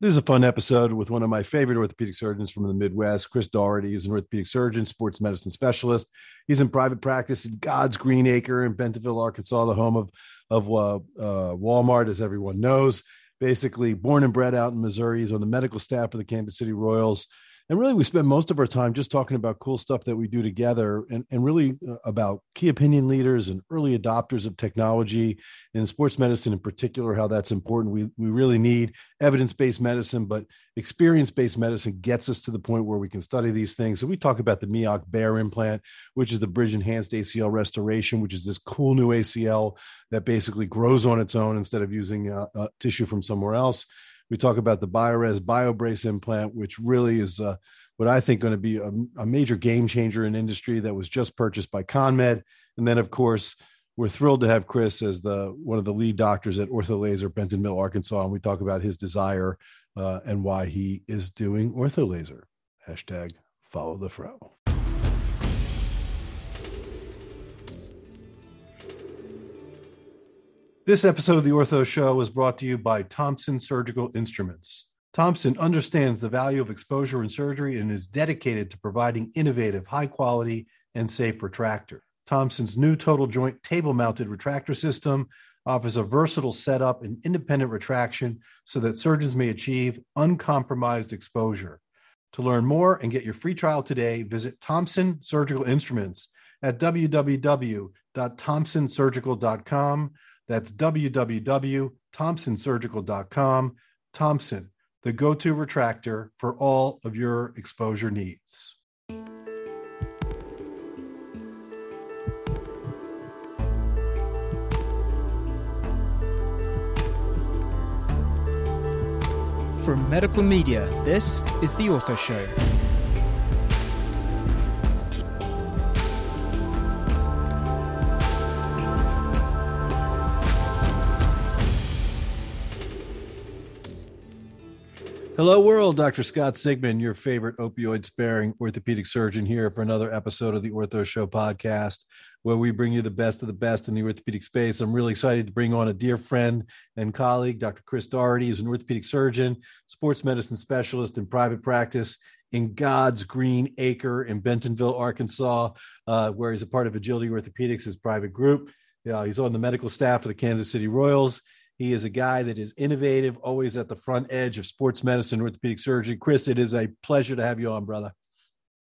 This is a fun episode with one of my favorite orthopedic surgeons from the Midwest, Chris Dougherty. He's an orthopedic surgeon, sports medicine specialist. He's in private practice in God's Green Acre in Bentonville, Arkansas, the home of, of uh, uh, Walmart, as everyone knows. Basically, born and bred out in Missouri. He's on the medical staff of the Kansas City Royals and really we spend most of our time just talking about cool stuff that we do together and, and really uh, about key opinion leaders and early adopters of technology in sports medicine in particular how that's important. We, we really need evidence-based medicine but experience-based medicine gets us to the point where we can study these things. So we talk about the Miach Bear implant which is the bridge enhanced acl restoration which is this cool new acl that basically grows on its own instead of using uh, uh, tissue from somewhere else we talk about the BioRez BioBrace implant, which really is uh, what I think going to be a, a, major game changer in industry that was just purchased by CONMED. And then, of course, we're thrilled to have Chris as the one of the lead doctors at OrthoLazer Bentonville, Arkansas, and we talk about his desire uh, and why he is doing OrthoLazer. Hashtag follow the fro. This episode of the Ortho Show was brought to you by Thompson Surgical Instruments. Thompson understands the value of exposure in surgery and is dedicated to providing innovative, high quality, and safe retractor. Thompson's new total joint table mounted retractor system offers a versatile setup and independent retraction so that surgeons may achieve uncompromised exposure. To learn more and get your free trial today, visit Thompson Surgical Instruments at www.thompsonsurgical.com that's www.thompsonsurgical.com. Thompson, the go to retractor for all of your exposure needs. From Medical Media, this is The Ortho Show. Hello, world. Dr. Scott Sigman, your favorite opioid sparing orthopedic surgeon, here for another episode of the Ortho Show podcast, where we bring you the best of the best in the orthopedic space. I'm really excited to bring on a dear friend and colleague, Dr. Chris Dougherty, who's an orthopedic surgeon, sports medicine specialist in private practice in God's Green Acre in Bentonville, Arkansas, uh, where he's a part of Agility Orthopedics, his private group. He's on the medical staff of the Kansas City Royals he is a guy that is innovative, always at the front edge of sports medicine, orthopedic surgery. Chris, it is a pleasure to have you on, brother.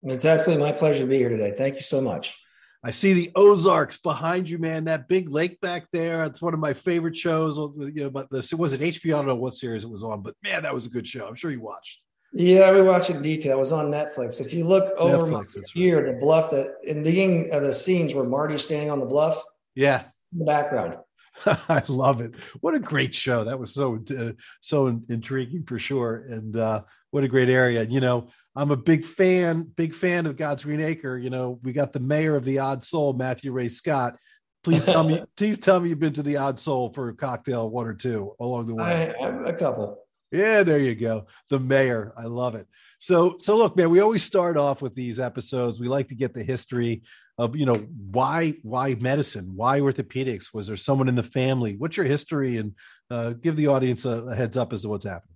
It's absolutely my pleasure to be here today. Thank you so much. I see the Ozarks behind you, man. That big lake back there. It's one of my favorite shows. You know, but this was it HBO. I don't know what series it was on, but man, that was a good show. I'm sure you watched. Yeah, we watched it in detail. It was on Netflix. If you look over Netflix, here, right. the bluff that in the beginning of the scenes where Marty's standing on the bluff. Yeah. In the background. I love it. What a great show. That was so uh, so intriguing for sure. And uh, what a great area. And you know, I'm a big fan, big fan of God's Green Acre. You know, we got the mayor of the Odd Soul, Matthew Ray Scott. Please tell me, please tell me you've been to the Odd Soul for a cocktail, one or two along the way. I, a couple. Yeah, there you go. The mayor. I love it. So, so look, man, we always start off with these episodes. We like to get the history of you know why why medicine? Why orthopedics? Was there someone in the family? What's your history? And uh, give the audience a, a, heads up as to what's happening.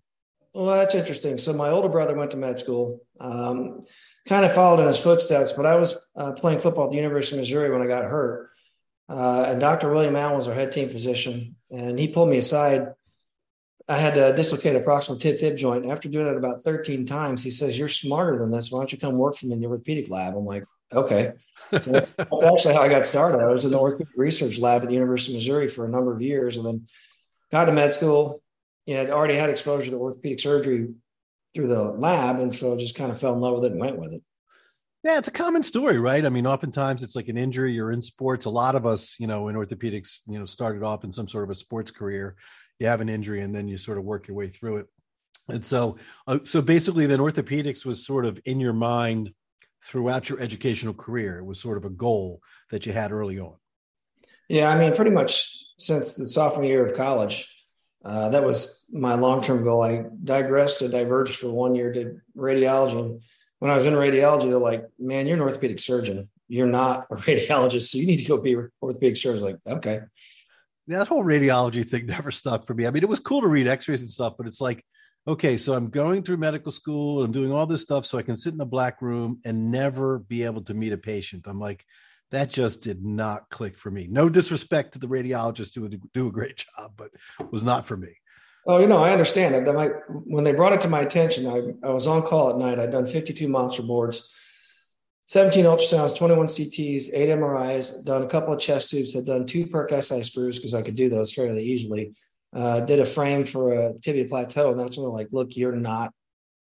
Well that's interesting. So my older brother went to med school um, kind of followed in his footsteps but i was uh, playing football at the university of missouri when i got hurt. Uh, and dr william allen was our head team physician and he pulled me aside. I had to dislocate a proximal tib fib joint. After doing it about 13 times, he says, You're smarter than this. Why don't you come work for me in the orthopedic lab? I'm like, Okay. So that's actually how I got started. I was in the orthopedic research lab at the University of Missouri for a number of years and then got to med school. You had already had exposure to orthopedic surgery through the lab. And so just kind of fell in love with it and went with it. Yeah, it's a common story, right? I mean, oftentimes it's like an injury. You're in sports. A lot of us, you know, in orthopedics, you know, started off in some sort of a sports career. You have an injury, and then you sort of work your way through it. And so, uh, so basically, then orthopedics was sort of in your mind throughout your educational career. It was sort of a goal that you had early on. Yeah, I mean, pretty much since the sophomore year of college, uh, that was my long-term goal. I digressed and diverged for one year to radiology. And when I was in radiology, they're like, "Man, you're an orthopedic surgeon. You're not a radiologist, so you need to go be an orthopedic surgeon." like, okay. That whole radiology thing never stuck for me. I mean, it was cool to read X-rays and stuff, but it's like okay, so I'm going through medical school, I'm doing all this stuff so I can sit in a black room and never be able to meet a patient. I'm like, that just did not click for me. No disrespect to the radiologists who do a great job, but was not for me. Oh, you know, I understand it. My, when they brought it to my attention, I, I was on call at night. I'd done 52 monster boards, 17 ultrasounds, 21 CTs, eight MRIs, done a couple of chest tubes, had done two perc SI screws because I could do those fairly easily. Uh, did a frame for a tibia plateau, and that's when they're like, "Look, you're not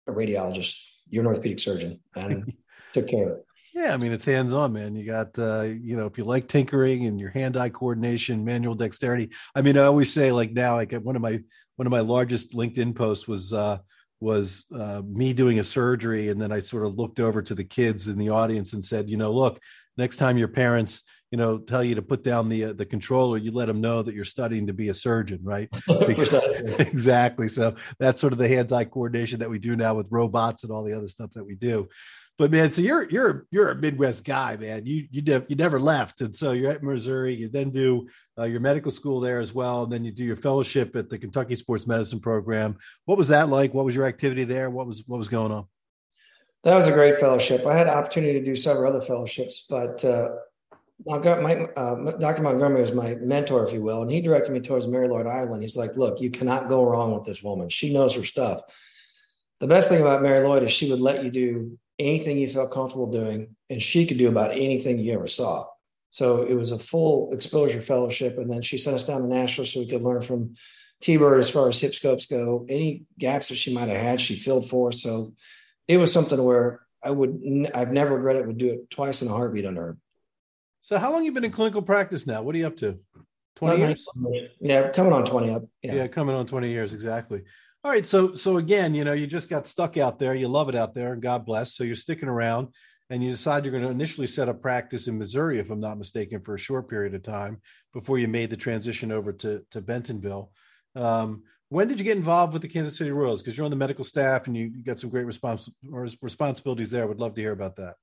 a radiologist. You're an orthopedic surgeon," and took care of it. Yeah, I mean it's hands on, man. You got uh, you know, if you like tinkering and your hand eye coordination, manual dexterity. I mean, I always say like now, I like one of my one of my largest LinkedIn posts was uh was uh, me doing a surgery, and then I sort of looked over to the kids in the audience and said, you know, look, next time your parents you know tell you to put down the uh, the controller you let them know that you're studying to be a surgeon right exactly so that's sort of the hands-eye coordination that we do now with robots and all the other stuff that we do but man, so you're you're you're a Midwest guy, man. You you you never left, and so you're at Missouri. You then do uh, your medical school there as well, and then you do your fellowship at the Kentucky Sports Medicine Program. What was that like? What was your activity there? What was what was going on? That was a great fellowship. I had an opportunity to do several other fellowships, but uh, my, uh, Dr. Montgomery was my mentor, if you will, and he directed me towards Mary Lloyd Ireland. He's like, "Look, you cannot go wrong with this woman. She knows her stuff." The best thing about Mary Lloyd is she would let you do anything you felt comfortable doing, and she could do about anything you ever saw. So it was a full exposure fellowship. And then she sent us down to Nashville so we could learn from T-Bird as far as hip scopes go. Any gaps that she might have had, she filled for. So it was something where I would, I've never regretted would do it twice in a heartbeat under her. So how long you been in clinical practice now? What are you up to? 20 years? Yeah, coming on 20 up. Yeah. yeah, coming on 20 years, exactly. All right. So so again, you know, you just got stuck out there. You love it out there, and God bless. So you're sticking around and you decide you're going to initially set up practice in Missouri, if I'm not mistaken, for a short period of time before you made the transition over to, to Bentonville. Um, when did you get involved with the Kansas City Royals? Because you're on the medical staff and you, got some great respons- responsibilities there. I would love to hear about that.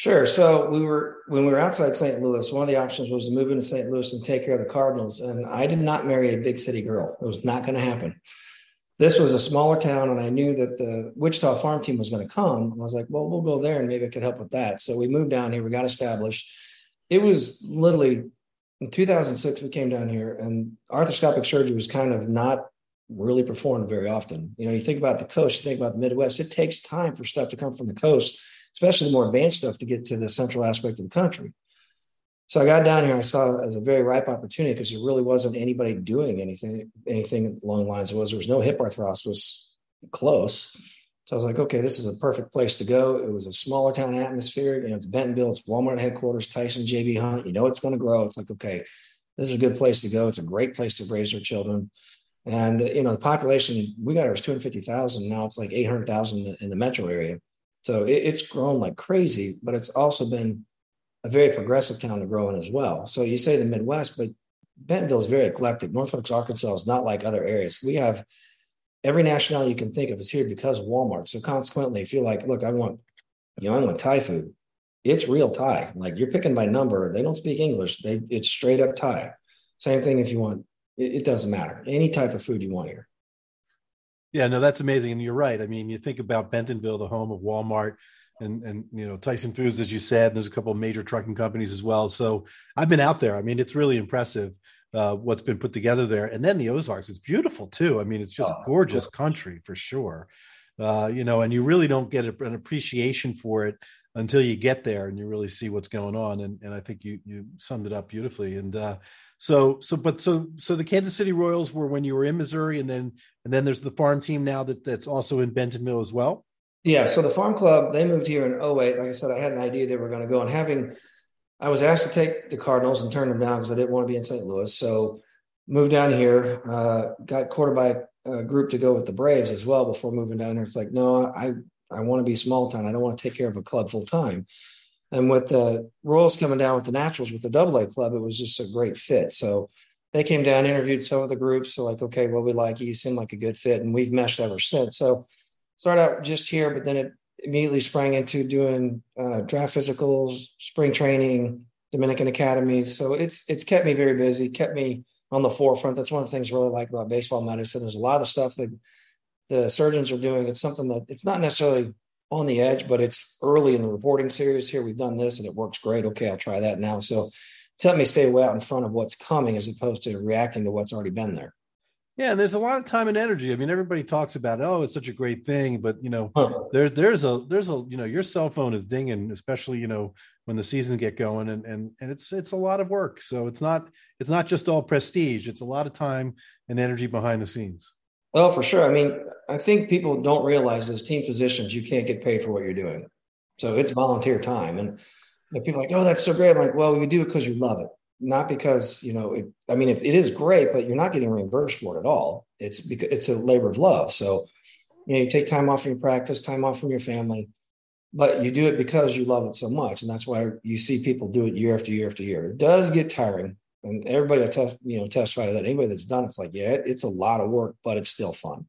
Sure. So we were when we were outside St. Louis, one of the options was to move into St. Louis and take care of the Cardinals. And I did not marry a big city girl. It was not going to happen this was a smaller town and I knew that the Wichita farm team was going to come. I was like, well, we'll go there and maybe I could help with that. So we moved down here, we got established. It was literally in 2006, we came down here and arthroscopic surgery was kind of not really performed very often. You know, you think about the coast, you think about the Midwest, it takes time for stuff to come from the coast, especially the more advanced stuff to get to the central aspect of the country. So I got down here. I saw it as a very ripe opportunity because there really wasn't anybody doing anything anything along the lines of was there was no hip arthrosis close. So I was like, okay, this is a perfect place to go. It was a smaller town atmosphere. You know, it's Bentonville, it's Walmart headquarters, Tyson JB Hunt. You know it's going to grow. It's like, okay, this is a good place to go. It's a great place to raise their children. And you know, the population we got it was 250,000. Now it's like 800,000 in the metro area. So it, it's grown like crazy, but it's also been a very progressive town to grow in as well. So you say the Midwest, but Bentonville is very eclectic. Northwest Arkansas is not like other areas. We have every nationality you can think of is here because of Walmart. So consequently, if you're like, look, I want, you know, I want Thai food, it's real Thai. Like you're picking by number. They don't speak English. They it's straight up Thai. Same thing if you want, it, it doesn't matter. Any type of food you want here. Yeah, no, that's amazing. And you're right. I mean, you think about Bentonville, the home of Walmart, and and you know Tyson Foods, as you said. And there's a couple of major trucking companies as well. So I've been out there. I mean, it's really impressive uh, what's been put together there. And then the Ozarks, it's beautiful too. I mean, it's just oh, gorgeous yeah. country for sure. Uh, you know, and you really don't get an appreciation for it until you get there and you really see what's going on. And and I think you you summed it up beautifully. And uh, so so but so so the Kansas City Royals were when you were in Missouri, and then and then there's the farm team now that that's also in Bentonville as well. Yeah. So the farm club, they moved here in 08. Like I said, I had an idea they were going to go and having, I was asked to take the Cardinals and turn them down because I didn't want to be in St. Louis. So moved down here, uh, got courted by a group to go with the Braves as well before moving down here. It's like, no, I, I want to be small town. I don't want to take care of a club full time. And with the Royals coming down with the Naturals with the double A club, it was just a great fit. So they came down, interviewed some of the groups. So like, okay, well, we like you. You seem like a good fit. And we've meshed ever since. So started out just here, but then it immediately sprang into doing uh, draft physicals, spring training, Dominican academies. So it's it's kept me very busy, kept me on the forefront. That's one of the things I really like about baseball medicine. There's a lot of stuff that the surgeons are doing. It's something that it's not necessarily on the edge, but it's early in the reporting series. Here we've done this and it works great. Okay, I'll try that now. So helped me stay way out in front of what's coming as opposed to reacting to what's already been there. Yeah, and there's a lot of time and energy. I mean, everybody talks about, oh, it's such a great thing, but you know, huh. there's there's a there's a you know, your cell phone is dinging, especially you know when the seasons get going, and and and it's it's a lot of work. So it's not it's not just all prestige. It's a lot of time and energy behind the scenes. Well, for sure. I mean, I think people don't realize as team physicians, you can't get paid for what you're doing. So it's volunteer time, and people are like, oh, that's so great. I'm like, well, you do it because you love it not because you know it, i mean it, it is great but you're not getting reimbursed for it at all it's because it's a labor of love so you know you take time off from your practice time off from your family but you do it because you love it so much and that's why you see people do it year after year after year it does get tiring and everybody that you know testify to that anybody that's done it's like yeah it's a lot of work but it's still fun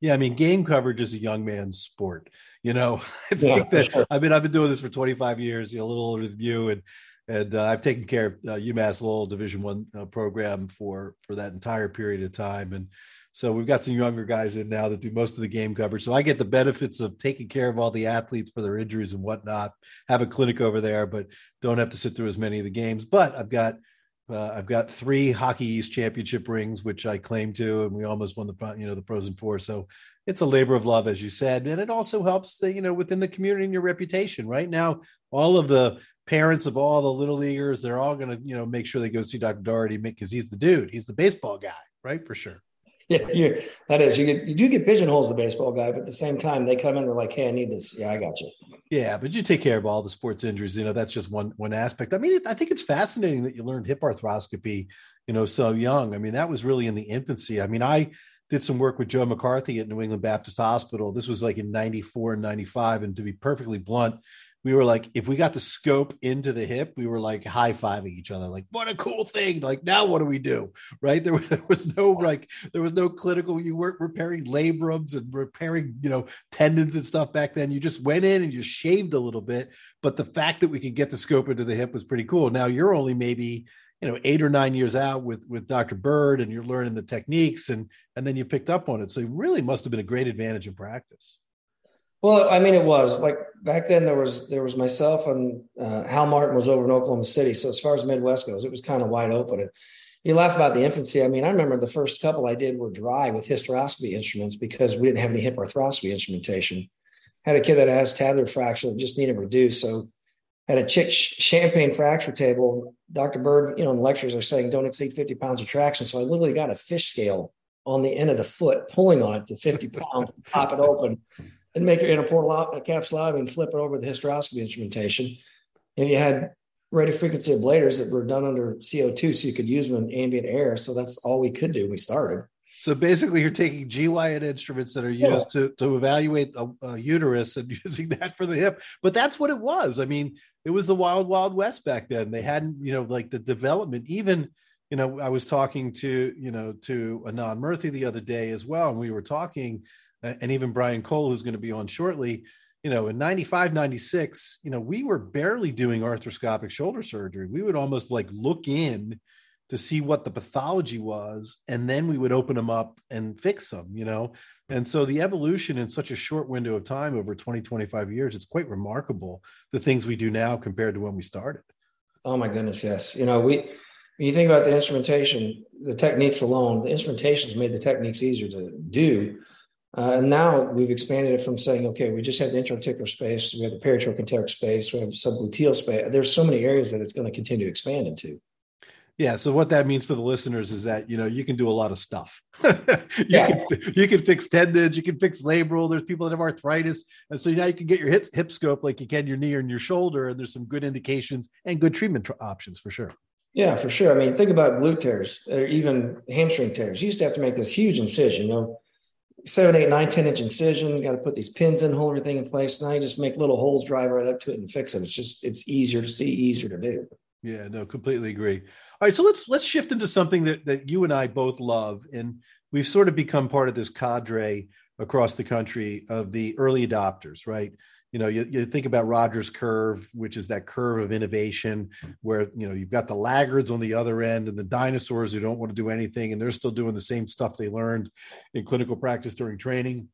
yeah i mean game coverage is a young man's sport you know i think yeah, that sure. i mean i've been doing this for 25 years you know a little older than you and and uh, I've taken care of uh, UMass Lowell Division One uh, program for for that entire period of time, and so we've got some younger guys in now that do most of the game coverage. So I get the benefits of taking care of all the athletes for their injuries and whatnot. Have a clinic over there, but don't have to sit through as many of the games. But I've got uh, I've got three Hockey East championship rings, which I claim to, and we almost won the you know the Frozen Four. So it's a labor of love, as you said, and it also helps the you know within the community and your reputation. Right now, all of the parents of all the little leaguers, they're all going to, you know, make sure they go see Dr. Dougherty because he's the dude. He's the baseball guy, right? For sure. Yeah, you, that is. You get you do get pigeonholes the baseball guy, but at the same time, they come in. They're like, "Hey, I need this." Yeah, I got you. Yeah, but you take care of all the sports injuries. You know, that's just one one aspect. I mean, I think it's fascinating that you learned hip arthroscopy, you know, so young. I mean, that was really in the infancy. I mean, I did some work with Joe McCarthy at New England Baptist Hospital. This was like in 94 and 95. And to be perfectly blunt, we were like, if we got the scope into the hip, we were like high fiving each other, like, what a cool thing. Like, now what do we do? Right. There, there was no like, there was no clinical, you weren't repairing labrums and repairing, you know, tendons and stuff back then. You just went in and you shaved a little bit. But the fact that we could get the scope into the hip was pretty cool. Now you're only maybe, you know, eight or nine years out with with Dr. Byrd and you're learning the techniques and and then you picked up on it. So it really must have been a great advantage in practice. Well, I mean, it was like back then. There was there was myself and uh, Hal Martin was over in Oklahoma City. So as far as Midwest goes, it was kind of wide open. And you laugh about the infancy. I mean, I remember the first couple I did were dry with hysteroscopy instruments because we didn't have any hip arthroscopy instrumentation. Had a kid that has tabular fracture that just needed reduced. So had a chick champagne fracture table. Dr. Byrd, you know, in lectures are saying don't exceed 50 pounds of traction. So I literally got a fish scale on the end of the foot, pulling on it to 50 pounds, pop it open and make your interportal uh, capsule and flip it over the hysteroscopy instrumentation. And you had radio frequency ablators that were done under CO2, so you could use them in ambient air. So that's all we could do. We started. So basically, you're taking GYN instruments that are used yeah. to, to evaluate a, a, uterus and using that for the hip. But that's what it was. I mean, it was the wild, wild west back then. They hadn't, you know, like the development. Even, you know, I was talking to, you know, to Anand Murthy the other day as well, and we were talking and even Brian Cole, who's going to be on shortly, you know, in 95, 96, you know, we were barely doing arthroscopic shoulder surgery. We would almost like look in to see what the pathology was, and then we would open them up and fix them, you know. And so the evolution in such a short window of time over 20, 25 years, it's quite remarkable the things we do now compared to when we started. Oh my goodness, yes. You know, we you think about the instrumentation, the techniques alone, the instrumentation's made the techniques easier to do uh, and now we've expanded it from saying, okay, we just have the intra-articular space, we have the peritrochanteric space, we have subgluteal space. There's so many areas that it's going to continue to expand into. Yeah. So what that means for the listeners is that you know you can do a lot of stuff. you yeah. can you can fix tendons, you can fix labral. There's people that have arthritis, and so now you can get your hip, hip scope like you can your knee and your shoulder, and there's some good indications and good treatment tr- options for sure. Yeah, for sure. I mean, think about glute tears or even hamstring tears. You used to have to make this huge incision. You know, seven, eight, nine, 10 inch incision. Got to put these pins in, hold everything in place. Now you just make little holes, drive right up to it and fix it. It's just, it's easier to see, easier to do. Yeah, no, completely agree. All right. So let's, let's shift into something that, that you and I both love. And we've sort of become part of this cadre across the country of the early adopters, right? You know you, you think about rogers curve which is that curve of innovation where you know you've got the laggards on the other end and the dinosaurs who don't want to do anything and they're still doing the same stuff they learned in clinical practice during training.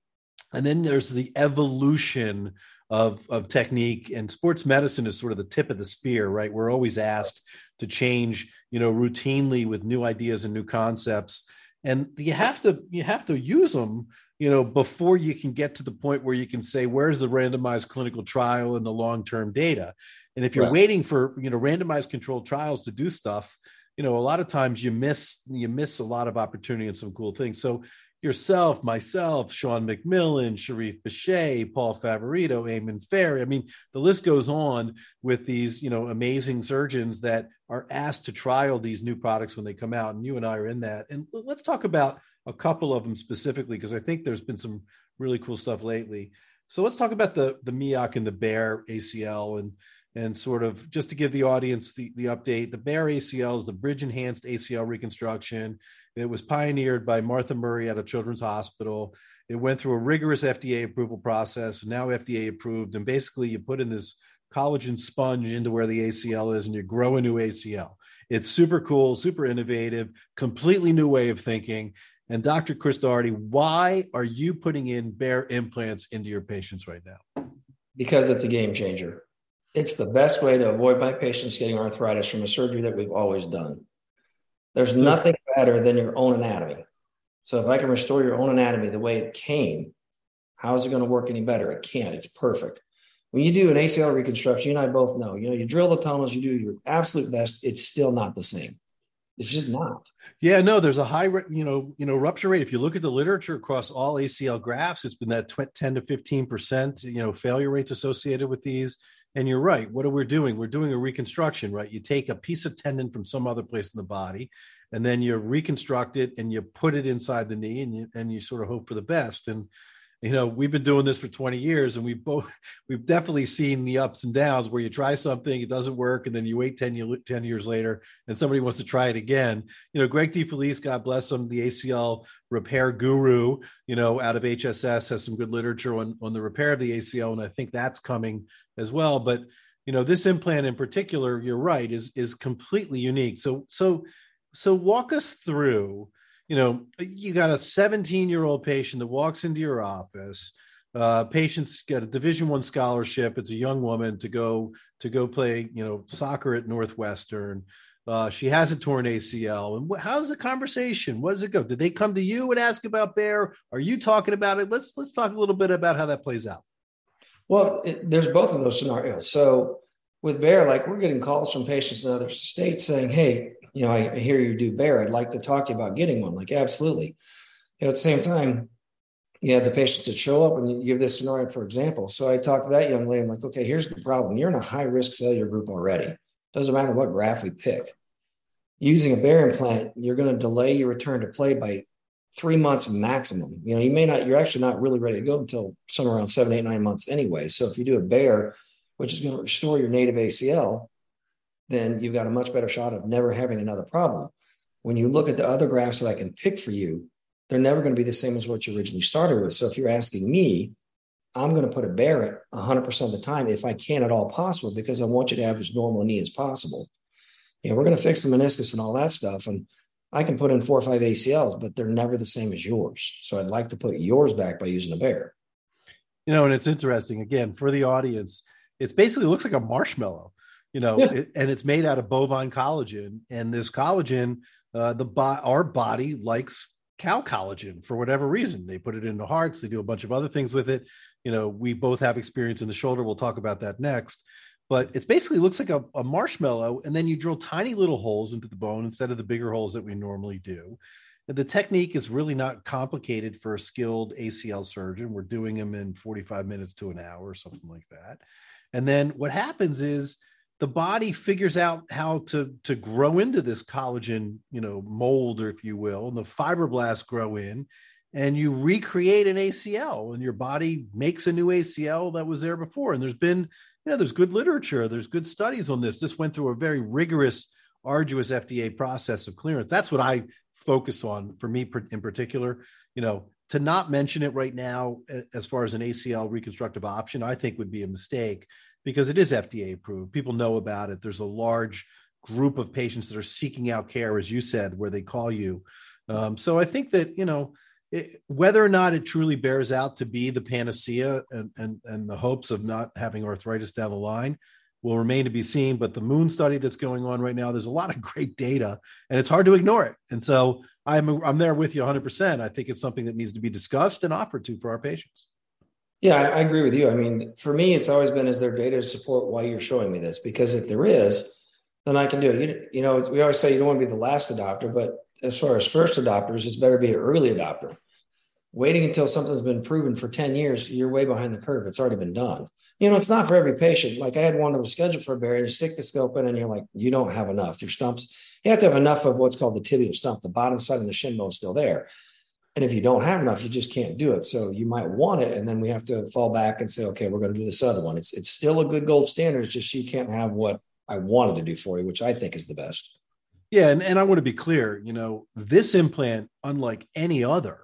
And then there's the evolution of of technique and sports medicine is sort of the tip of the spear right? We're always asked to change you know routinely with new ideas and new concepts and you have to you have to use them you know before you can get to the point where you can say where's the randomized clinical trial and the long-term data and if you're right. waiting for you know randomized controlled trials to do stuff you know a lot of times you miss you miss a lot of opportunity and some cool things so yourself, myself, Sean McMillan, Sharif Bishai, Paul Favorito, Eamon Ferry. I mean, the list goes on with these, you know, amazing surgeons that are asked to trial these new products when they come out. And you and I are in that. And let's talk about a couple of them specifically, because I think there's been some really cool stuff lately. So let's talk about the the Miach and the Bear ACL and and sort of just to give the audience the, the update, the Bear ACL is the bridge enhanced ACL reconstruction. It was pioneered by Martha Murray at a children's hospital. It went through a rigorous FDA approval process, now FDA approved. And basically, you put in this collagen sponge into where the ACL is and you grow a new ACL. It's super cool, super innovative, completely new way of thinking. And Dr. Chris Dougherty, why are you putting in Bear implants into your patients right now? Because it's a game changer. It's the best way to avoid my patients getting arthritis from a surgery that we've always done. There's nothing better than your own anatomy. So if I can restore your own anatomy the way it came, how is it going to work any better? It can't. It's perfect. When you do an ACL reconstruction, you and I both know, you know, you drill the tunnels, you do your absolute best. It's still not the same. It's just not. Yeah, no, there's a high, you know, you know, rupture rate. If you look at the literature across all ACL grafts, it's been that 10 to 15 percent, you know, failure rates associated with these. And you're right. What are we doing? We're doing a reconstruction, right? You take a piece of tendon from some other place in the body, and then you reconstruct it and you put it inside the knee, and you and you sort of hope for the best. And you know we've been doing this for 20 years and we've both we've definitely seen the ups and downs where you try something it doesn't work and then you wait 10, 10 years later and somebody wants to try it again. You know greg DiFelice god bless him the acl repair guru you know out of hss has some good literature on on the repair of the acl and i think that's coming as well. But you know this implant in particular you're right is is completely unique. So so so walk us through you know, you got a 17 year old patient that walks into your office. Uh, patients get a Division One scholarship. It's a young woman to go to go play, you know, soccer at Northwestern. Uh, she has a torn ACL. And wh- how's the conversation? What does it go? Did they come to you and ask about Bear? Are you talking about it? Let's let's talk a little bit about how that plays out. Well, it, there's both of those scenarios. So with Bear, like we're getting calls from patients in other states saying, "Hey, you know, I, hear you do bear. I'd like to talk to you about getting one. Like, absolutely. You know, at the same time, you have the patients that show up and you give this scenario, for example. So I talked to that young lady. I'm like, okay, here's the problem. You're in a high risk failure group already. Doesn't matter what graph we pick. Using a bear implant, you're going to delay your return to play by three months maximum. You know, you may not, you're actually not really ready to go until somewhere around seven, eight, nine months anyway. So if you do a bear, which is going to restore your native ACL, then you've got a much better shot of never having another problem. When you look at the other graphs that I can pick for you, they're never going to be the same as what you originally started with. So if you're asking me, I'm going to put a at 100% of the time if I can at all possible because I want you to have as normal a knee as possible. Know, we're going to fix the meniscus and all that stuff. And I can put in four or five ACLs, but they're never the same as yours. So I'd like to put yours back by using a bear. You know, and it's interesting again for the audience. It's basically looks like a marshmallow you know, yeah. it, and it's made out of bovine collagen. And this collagen, uh, the bo- our body likes cow collagen for whatever reason. They put it into hearts. They do a bunch of other things with it. You know, we both have experience in the shoulder. We'll talk about that next. But it basically looks like a, a marshmallow, and then you drill tiny little holes into the bone instead of the bigger holes that we normally do. And the technique is really not complicated for a skilled ACL surgeon. We're doing them in 45 minutes to an hour or something like that. And then what happens is the body figures out how to to grow into this collagen you know mold or if you will and the fibroblasts grow in and you recreate an acl and your body makes a new acl that was there before. And there's been you know there's good literature there's good studies on this. This went through a very rigorous arduous fda process of clearance. That's what i focus on for me in particular you know to not mention it right now as far as an ACL reconstructive option, I think would be a mistake because it is FDA approved. People know about it. There's a large group of patients that are seeking out care, as you said, where they call you. Um, so I think that you know it, whether or not it truly bears out to be the panacea and, and and the hopes of not having arthritis down the line will remain to be seen. But the moon study that's going on right now, there's a lot of great data, and it's hard to ignore it. And so I'm I'm there with you 100. percent I think it's something that needs to be discussed and offered to for our patients. Yeah, I, I agree with you. I mean, for me, it's always been is there data to support why you're showing me this? Because if there is, then I can do it. You, you know, we always say you don't want to be the last adopter, but as far as first adopters, it's better be an early adopter. Waiting until something's been proven for 10 years, you're way behind the curve. It's already been done. You know, it's not for every patient. Like I had one that was scheduled for a barrier, you stick the scope in, and you're like, you don't have enough. Your stumps, you have to have enough of what's called the tibial stump. The bottom side of the shin bone is still there. And if you don't have enough, you just can't do it. So you might want it, and then we have to fall back and say, okay, we're going to do this other one. It's it's still a good gold standard. It's just you can't have what I wanted to do for you, which I think is the best. Yeah, and, and I want to be clear, you know, this implant, unlike any other,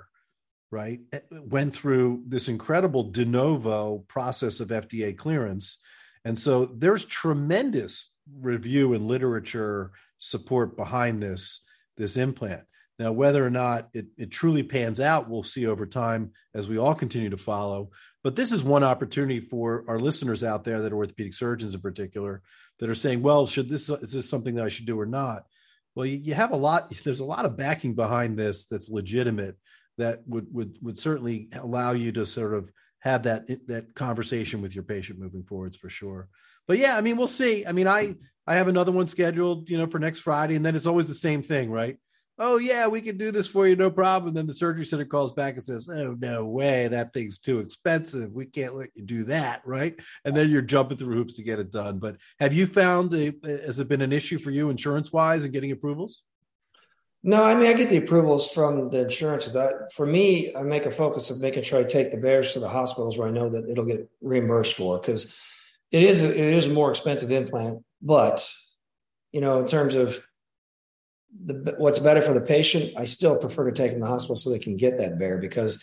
right, eh, went through this incredible de novo process of FDA clearance. And so there's tremendous review and literature support behind this, this implant. Now, whether or not it, it truly pans out, we'll see over time as we all continue to follow. But this is one opportunity for our listeners out there that are orthopedic surgeons in particular that are saying, well, should this is this something that I should do or not? Well, you, you have a lot, there's a lot of backing behind this that's legitimate that would would would certainly allow you to sort of have that that conversation with your patient moving forwards for sure. But yeah, I mean, we'll see. I mean, I I have another one scheduled, you know, for next Friday, and then it's always the same thing, right? Oh yeah, we can do this for you, no problem. Then the surgery center calls back and says, oh no way, that thing's too expensive. We can't let you do that, right? And then you're jumping through hoops to get it done. But have you found a, has it been an issue for you insurance wise and getting approvals? No, I mean I get the approvals from the insurances. I, for me, I make a focus of making sure I take the bears to the hospitals where I know that it'll get reimbursed for because it is it is a more expensive implant. But you know, in terms of the, what's better for the patient, I still prefer to take them to the hospital so they can get that bear because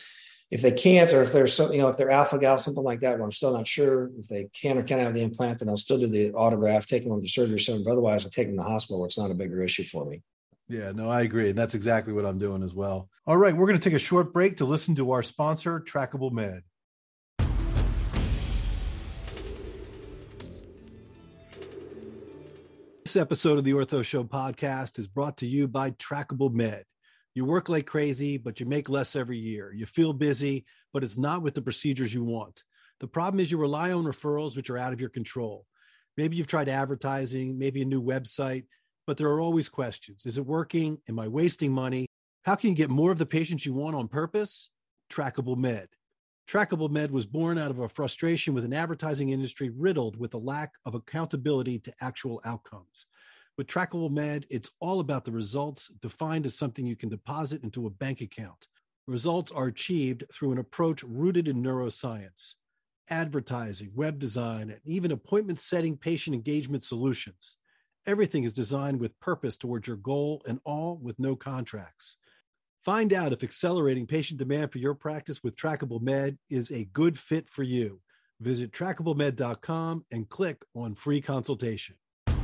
if they can't, or if there's something, you know, if they're alpha gal, something like that, where I'm still not sure if they can or can't have the implant, then I'll still do the autograft, take them to the surgery center. But otherwise, I'll take them to the hospital where it's not a bigger issue for me. Yeah, no, I agree. And that's exactly what I'm doing as well. All right, we're going to take a short break to listen to our sponsor, Trackable Med. This episode of the Ortho Show podcast is brought to you by Trackable Med. You work like crazy, but you make less every year. You feel busy, but it's not with the procedures you want. The problem is you rely on referrals, which are out of your control. Maybe you've tried advertising, maybe a new website, but there are always questions. Is it working? Am I wasting money? How can you get more of the patients you want on purpose? Trackable Med. Trackable Med was born out of a frustration with an advertising industry riddled with a lack of accountability to actual outcomes. With Trackable Med, it's all about the results defined as something you can deposit into a bank account. Results are achieved through an approach rooted in neuroscience, advertising, web design, and even appointment setting patient engagement solutions. Everything is designed with purpose towards your goal and all with no contracts. Find out if accelerating patient demand for your practice with Trackable Med is a good fit for you. Visit trackablemed.com and click on free consultation. All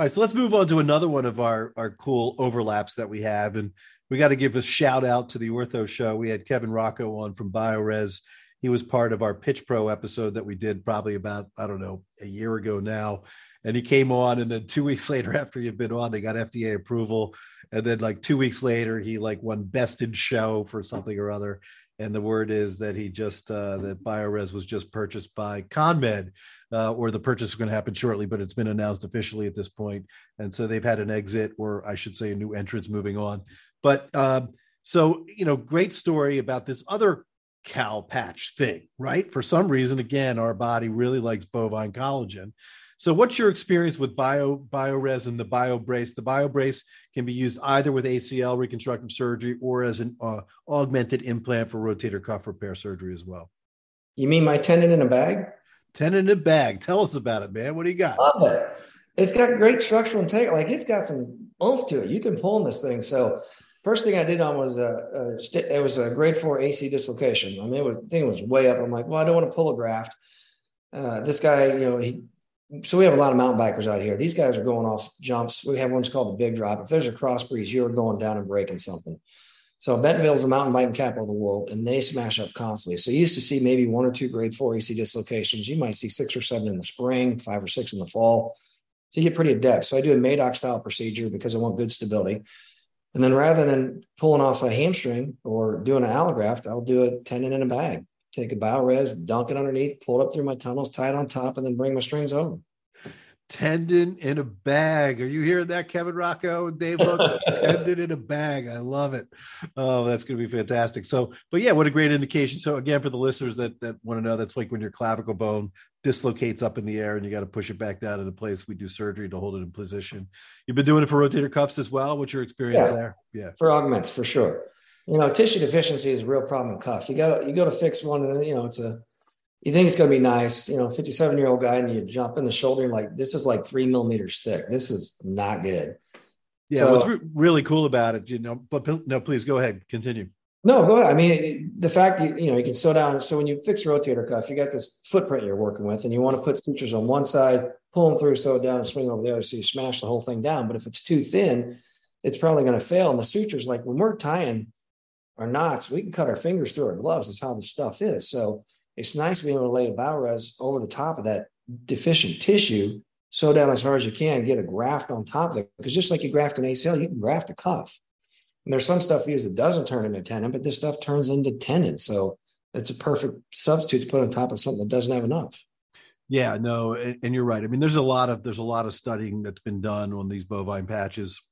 right, so let's move on to another one of our, our cool overlaps that we have. And we got to give a shout out to the Ortho Show. We had Kevin Rocco on from BioRez. He was part of our Pitch Pro episode that we did probably about, I don't know, a year ago now and he came on and then two weeks later after he had been on they got fda approval. And then like two weeks later he like won best in show for something or other. And the word is that he just uh, that biorez was just purchased by conmed uh, or the purchase is going to happen shortly but it's been announced officially at this point. And so they've had an exit or i should say a new entrance moving on. But um, so you know great story about this other cow patch thing right? For some reason again our body really likes bovine collagen so, what's your experience with bio BioRez and the BioBrace? The BioBrace can be used either with ACL reconstructive surgery or as an uh, augmented implant for rotator cuff repair surgery as well. You mean my tendon in a bag? Tendon in a bag. Tell us about it, man. What do you got? Love it. it's got great structural integrity. Like it's got some oomph to it. You can pull in this thing. So first thing I did on was a, a it was a grade four AC dislocation. I mean, it was thing was way up. I'm like, well, I don't want to pull a graft. Uh, this guy, you know, he. So we have a lot of mountain bikers out here. These guys are going off jumps. We have one's called the big drop. If there's a cross breeze, you're going down and breaking something. So Bentonville is a mountain biking capital of the world, and they smash up constantly. So you used to see maybe one or two grade four AC dislocations. You might see six or seven in the spring, five or six in the fall. So you get pretty adept. So I do a Madoc style procedure because I want good stability. And then rather than pulling off a hamstring or doing an allograft, I'll do a tendon in a bag. Take a biorez, dunk it underneath, pull it up through my tunnels, tie it on top, and then bring my strings over tendon in a bag. Are you hearing that, Kevin Rocco and Dave? Look, tendon in a bag. I love it. Oh, that's going to be fantastic. So, but yeah, what a great indication. So again, for the listeners that that want to know, that's like when your clavicle bone dislocates up in the air and you got to push it back down into place. We do surgery to hold it in position. You've been doing it for rotator cuffs as well. What's your experience yeah, there? Yeah, for augments for sure. You know, tissue deficiency is a real problem in cuff. You got you go to fix one, and you know it's a you think it's going to be nice, you know, 57 year old guy, and you jump in the shoulder, and like, this is like three millimeters thick. This is not good. Yeah. So, what's re- really cool about it, you know, but no, please go ahead, continue. No, go ahead. I mean, it, the fact that, you know, you can sew down. So when you fix rotator cuff, you got this footprint you're working with, and you want to put sutures on one side, pull them through, sew it down, and swing over the other. So you smash the whole thing down. But if it's too thin, it's probably going to fail. And the sutures, like when we're tying our knots, we can cut our fingers through our gloves. That's how the stuff is. So it's nice being able to lay a biorez over the top of that deficient tissue, sew down as hard as you can, get a graft on top of it. Because just like you graft an ACL, you can graft a cuff. And there's some stuff used that doesn't turn into tendon, but this stuff turns into tendon. So it's a perfect substitute to put on top of something that doesn't have enough. Yeah, no, and you're right. I mean, there's a lot of there's a lot of studying that's been done on these bovine patches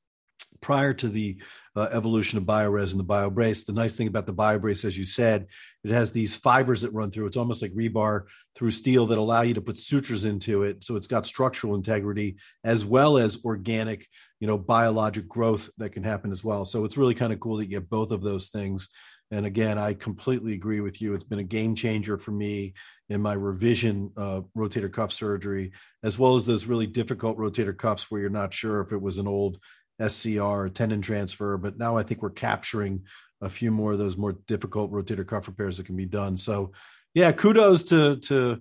prior to the uh, evolution of BioRez and the BioBrace. The nice thing about the BioBrace, as you said, it has these fibers that run through. It's almost like rebar through steel that allow you to put sutures into it. So it's got structural integrity as well as organic, you know, biologic growth that can happen as well. So it's really kind of cool that you get both of those things. And again, I completely agree with you. It's been a game changer for me in my revision uh, rotator cuff surgery, as well as those really difficult rotator cuffs where you're not sure if it was an old SCR, tendon transfer, but now I think we're capturing a few more of those more difficult rotator cuff repairs that can be done. So, yeah, kudos to to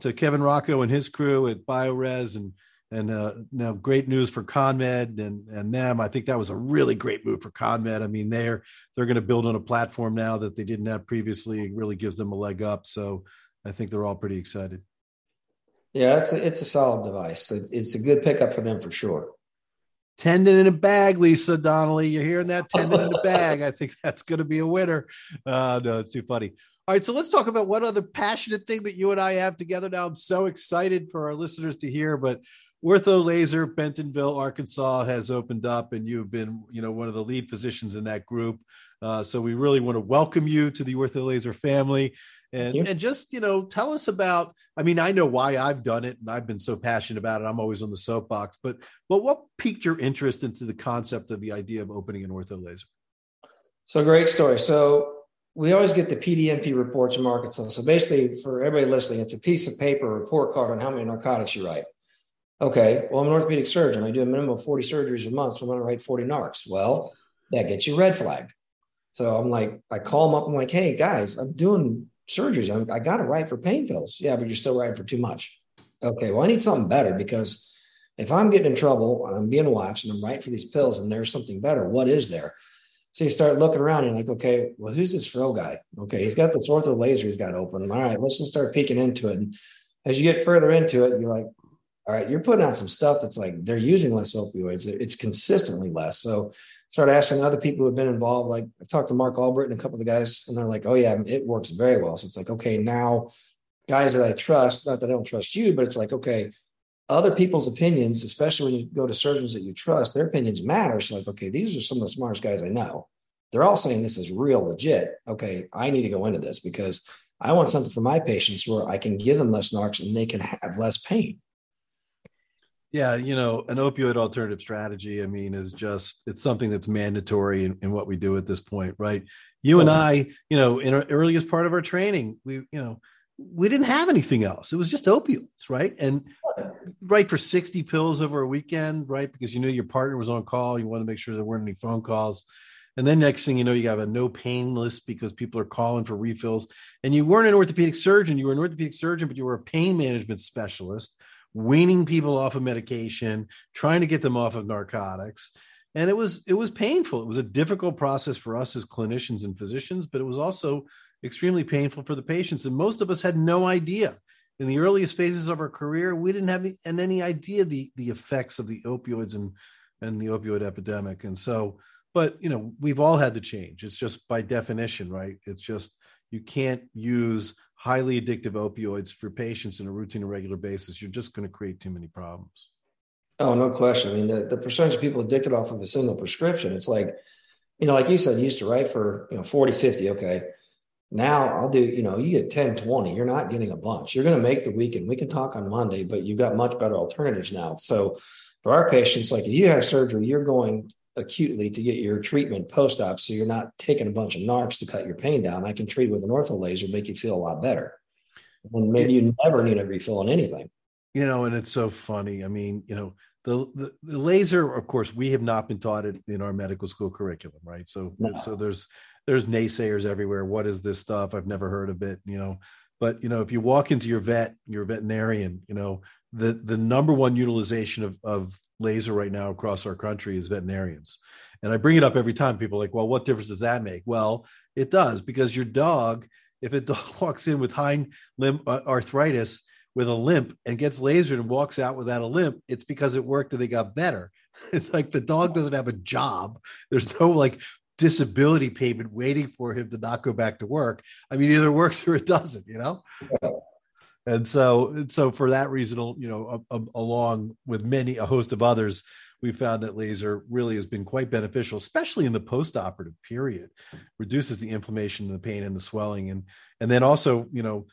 to Kevin Rocco and his crew at Biorez and and uh, now great news for CONMED and and them. I think that was a really great move for CONMED. I mean, they're they're going to build on a platform now that they didn't have previously. It really gives them a leg up. So, I think they're all pretty excited. Yeah, it's a, it's a solid device. It's a good pickup for them for sure. Tendon in a bag, Lisa Donnelly. You're hearing that tendon in a bag. I think that's going to be a winner. Uh, no, it's too funny. All right, so let's talk about one other passionate thing that you and I have together now. I'm so excited for our listeners to hear, but OrthoLazer Bentonville, Arkansas has opened up, and you've been, you know, one of the lead physicians in that group. Uh, so we really want to welcome you to the OrthoLazer family and and just you know tell us about i mean i know why i've done it and i've been so passionate about it. I'm always on the soapbox but but what piqued your interest into the concept of the idea of opening an OrthoLazer? So great story. So we always get the PDMP reports from arkansas. So basically for everybody listening it's a piece of paper report card on how many narcotics you write. Okay well i'm an orthopedic surgeon. I do a minimum of 40 surgeries a month so i'm going to write 40 narcs. Well that gets you red flagged. So i'm like i call them up. I'm like hey guys i'm doing surgeries. I, I got to write for pain pills. Yeah, but you're still writing for too much. Okay, well, I need something better because if I'm getting in trouble and I'm being watched and I'm writing for these pills and there's something better, what is there? So you start looking around and you're like, okay, well, who's this Fro guy? Okay, he's got this OrthoLazer he's got open. All right, let's just start peeking into it. And as you get further into it, you're like, all right, you're putting out some stuff that's like they're using less opioids. It's consistently less. So start asking other people who have been involved. Like I talked to Mark Albert and a couple of the guys, and they're like, "Oh yeah, it works very well." So it's like, okay, now guys that I trust, not that I don't trust you, but it's like, okay, other people's opinions, especially when you go to surgeons that you trust, their opinions matter. So like, okay, these are some of the smartest guys I know. They're all saying this is real legit. Okay, I need to go into this because I want something for my patients where I can give them less narcs and they can have less pain. Yeah, you know, an opioid alternative strategy, I mean, is just it's something that's mandatory in, in what we do at this point, right? You and I, you know, in our earliest part of our training, we, you know, we didn't have anything else. It was just opioids, right? And right for 60 pills over a weekend, right? Because you knew your partner was on call. You want to make sure there weren't any phone calls. And then next thing you know, you have a no pain list because people are calling for refills. And you weren't an orthopedic surgeon, you were an orthopedic surgeon, but you were a pain management specialist, weaning people off of medication, trying to get them off of narcotics. And it was it was painful. It was a difficult process for us as clinicians and physicians, but it was also extremely painful for the patients. And most of us had no idea. In the earliest phases of our career, we didn't have any, any idea the, the effects of the opioids and, and the opioid epidemic. And so, but you know, we've all had to change. It's just by definition, right? It's just you can't use highly addictive opioids for patients in a routine and regular basis. You're just going to create too many problems. Oh, no question. I mean, the, the percentage of people addicted off of a single prescription, it's like, you know, like you said, you used to write for, you know, 40, 50. Okay. Now I'll do, you know, you get 10, 20, you're not getting a bunch. You're going to make the weekend. We can talk on Monday, but you've got much better alternatives now. So for our patients, like if you have surgery, you're going acutely to get your treatment post op. So you're not taking a bunch of NARCs to cut your pain down. I can treat with an ortho laser, make you feel a lot better. And maybe you never need a refill on anything. You know, and it's so funny. I mean, you know, the, the, the laser, of course, we have not been taught it in our medical school curriculum, right? So, no. so there's there's naysayers everywhere. What is this stuff? I've never heard of it, you know. But you know, if you walk into your vet, your veterinarian, you know, the the number one utilization of, of laser right now across our country is veterinarians. And I bring it up every time. People are like, well, what difference does that make? Well, it does because your dog, if it walks in with hind limb uh, arthritis with a limp and gets lasered and walks out without a limp, it's because it worked and they got better. It's like the dog doesn't have a job. There's no like disability payment waiting for him to not go back to work. I mean, either works or it doesn't, you know? And so, so for that reason, you know, a, a, along with many, a host of others, we found that laser really has been quite beneficial, especially in the post-operative period, reduces the inflammation and the pain and the swelling. And, and then also, you know,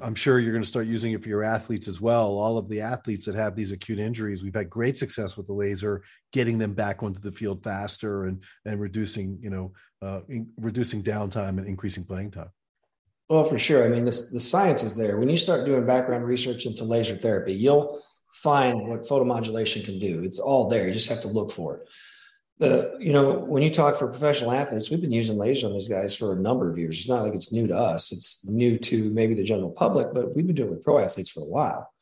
I'm sure you're going to start using it for your athletes as well. All of the athletes that have these acute injuries, we've had great success with the laser, getting them back onto the field faster and and reducing, you know, uh, in, reducing downtime and increasing playing time. Well, for sure. I mean, this, the science is there. When you start doing background research into laser therapy, you'll find what photomodulation can do. It's all there. You just have to look for it. The you know when you talk for professional athletes we've been using laser on these guys for a number of years. It's not like it's new to us. It's new to maybe the general public but we've been doing it with pro athletes for a while.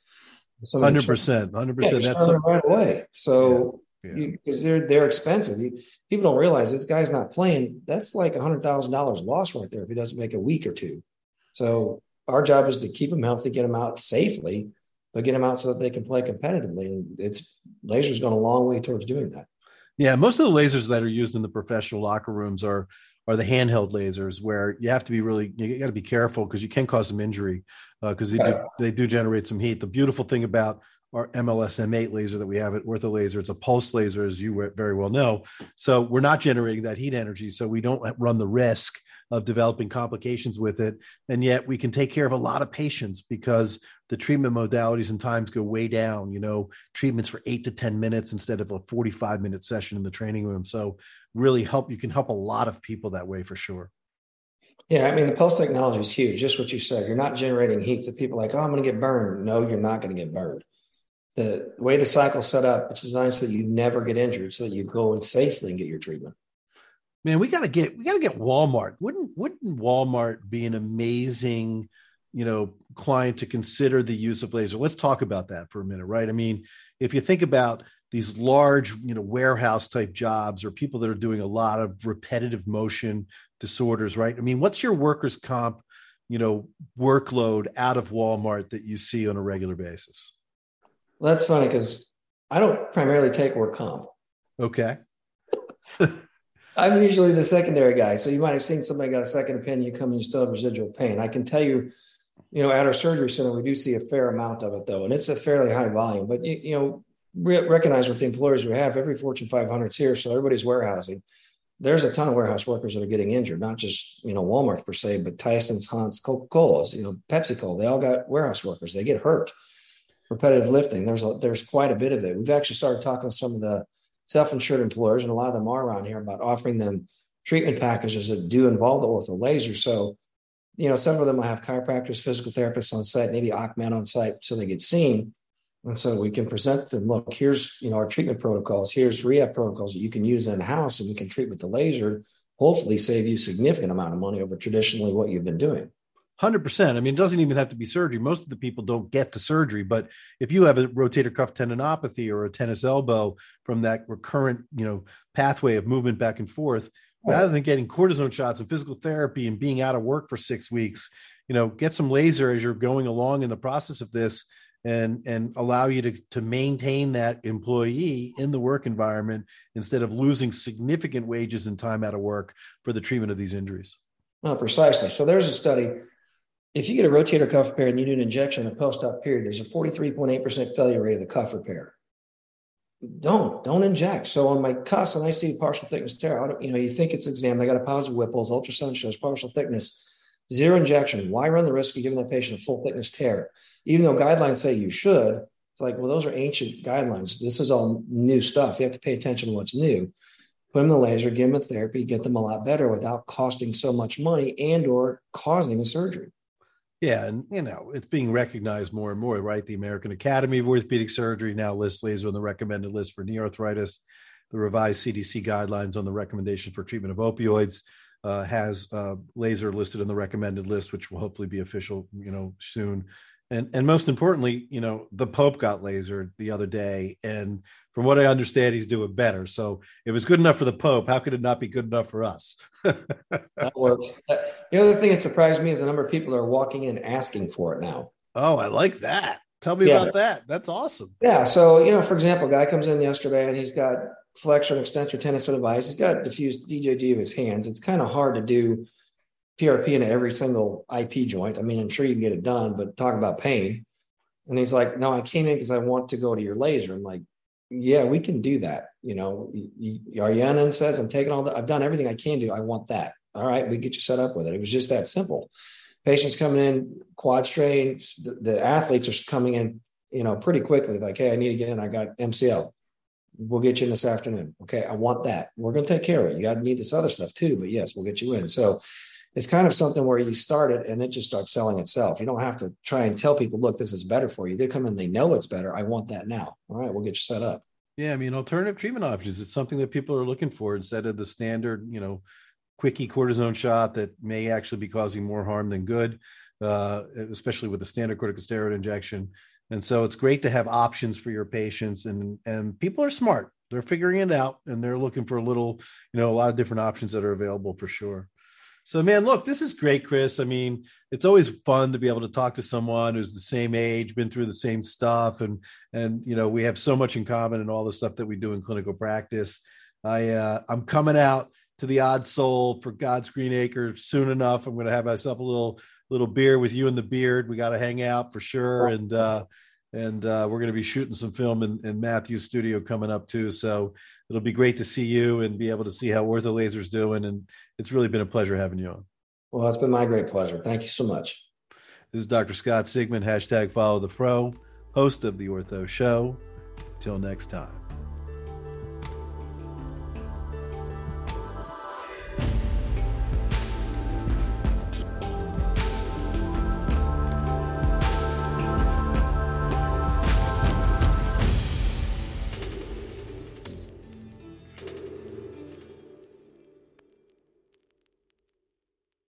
100% 100% yeah, that's right away. So because yeah, yeah. they're they're expensive. People don't realize this guy's not playing. That's like a hundred thousand dollars loss right there if he doesn't make a week or two so our job is to keep them healthy get them out safely but get them out so that they can play competitively and it's laser's gone a long way towards doing that yeah, most of the lasers that are used in the professional locker rooms are are the handheld lasers where you have to be really you got to be careful because you can cause some injury because uh, they, do, they do generate some heat. The beautiful thing about our MLS M8 laser that we have at OrthoLazer, it's a pulse laser, as you very well know. So we're not generating that heat energy, so we don't run the risk of developing complications with it. And yet we can take care of a lot of patients because the treatment modalities and times go way down, you know, treatments for eight to 10 minutes instead of a 45 minute session in the training room. So really help, you can help a lot of people that way for sure. Yeah, I mean the pulse technology is huge. Just what you said. You're not generating heat, so people like, oh, I'm going to get burned. No, you're not going to get burned. The way the cycle's set up, it's designed so that you never get injured, so that you go in safely and get your treatment man, we gotta get we gotta get Walmart. Wouldn't wouldn't Walmart be an amazing, you know, client to consider the use of laser? Let's talk about that for a minute, right? I mean, if you think about these large, you know, warehouse type jobs or people that are doing a lot of repetitive motion disorders, right? I mean, what's your workers' comp, you know, workload out of Walmart that you see on a regular basis? Well, that's funny because I don't primarily take work comp. Okay. I'm usually the secondary guy. So you might have seen somebody got a second opinion, you come and you still have residual pain. I can tell you, you know, at our surgery center, we do see a fair amount of it though, and it's a fairly high volume. But you, you know, re- recognize with the employers we have, every Fortune 500 is here, so everybody's warehousing. There's a ton of warehouse workers that are getting injured, not just you know Walmart per se, but Tyson's, Hunt's, Coca Cola's, you know, PepsiCo. They all got warehouse workers. They get hurt. Repetitive lifting. There's a, there's quite a bit of it. We've actually started talking to some of the self-insured employers, and a lot of them are around here about offering them treatment packages that do involve the ortho laser. So you know, some of them will have chiropractors, physical therapists on site, maybe Achmed on site, so they get seen. And so we can present them, look, here's you know our treatment protocols, here's rehab protocols that you can use in house, and we can treat with the laser. Hopefully, save you significant amount of money over traditionally what you've been doing. Hundred percent. I mean, it doesn't even have to be surgery. Most of the people don't get to surgery, but if you have a rotator cuff tendinopathy or a tennis elbow from that recurrent, you know, pathway of movement back and forth, rather than getting cortisone shots and physical therapy and being out of work for six weeks, you know, get some laser as you're going along in the process of this and and allow you to, to maintain that employee in the work environment instead of losing significant wages and time out of work for the treatment of these injuries. Well, precisely. So there's a study. If you get a rotator cuff repair and you do an injection in the post-op period, there's a 43.8% failure rate of the cuff repair don't don't inject. So on my cuffs, and I see partial thickness tear, you know, you think it's examined. I got a positive Whipple's ultrasound shows partial thickness, zero injection. Why run the risk of giving that patient a full thickness tear? Even though guidelines say you should, it's like, well, those are ancient guidelines. This is all new stuff. You have to pay attention to what's new. Put them in the laser, give them a therapy, get them a lot better without costing so much money and or causing a surgery. Yeah, and you know it's being recognized more and more, right? The American Academy of Orthopedic Surgery now lists laser on the recommended list for knee arthritis. The revised CDC guidelines on the recommendation for treatment of opioids uh, has uh, laser listed on the recommended list, which will hopefully be official, you know, soon and and most importantly, you know, the Pope got lasered the other day, and from what I understand, he's doing better. So if it's good enough for the Pope, how could it not be good enough for us? that works. Uh, the other thing that surprised me is the number of people that are walking in asking for it now. Oh, I like that. Tell me yeah. about that. That's awesome. Yeah. So, you know, for example, a guy comes in yesterday and he's got flexor and extensor tensor device. He's got diffused DJD of his hands. It's kind of hard to do PRP into every single IP joint. I mean, I'm sure you can get it done, but talk about pain. And he's like, no, I came in because I want to go to your laser. I'm like, yeah, we can do that. You know, Ariana says, I'm taking all the, I've done everything I can do. I want that. All right, we get you set up with it. It was just that simple. Patients coming in, quad strain. The, the athletes are coming in, you know, pretty quickly. Like, hey, I need to get in. I got MCL. We'll get you in this afternoon. Okay, I want that. We're going to take care of it. You got to need this other stuff too, but yes, we'll get you in. So it's kind of something where you start it and it just starts selling itself. You don't have to try and tell people, look, this is better for you. They come in, they know it's better. I want that now. All right, we'll get you set up. Yeah, I mean, alternative treatment options. It's something that people are looking for instead of the standard, you know, quickie cortisone shot that may actually be causing more harm than good, uh, especially with the standard corticosteroid injection. And so it's great to have options for your patients, and and people are smart. They're figuring it out, and they're looking for a little, you know, a lot of different options that are available for sure. So, man, look, this is great, Chris. I mean, it's always fun to be able to talk to someone who's the same age, been through the same stuff, and and you know, we have so much in common and all the stuff that we do in clinical practice. I uh, I'm coming out to the Odd Soul for God's Green Acre soon enough. I'm going to have myself a little little beer with you and the beard. We got to hang out for sure, and uh, and uh, we're going to be shooting some film in, in Matthew's studio coming up too. So it'll be great to see you and be able to see how OrthoLazer's is doing. And it's really been a pleasure having you on. Well, it's been my great pleasure. Thank you so much. This is Dr. Scott Sigman, hashtag follow the fro, host of the Ortho Show. Till next time.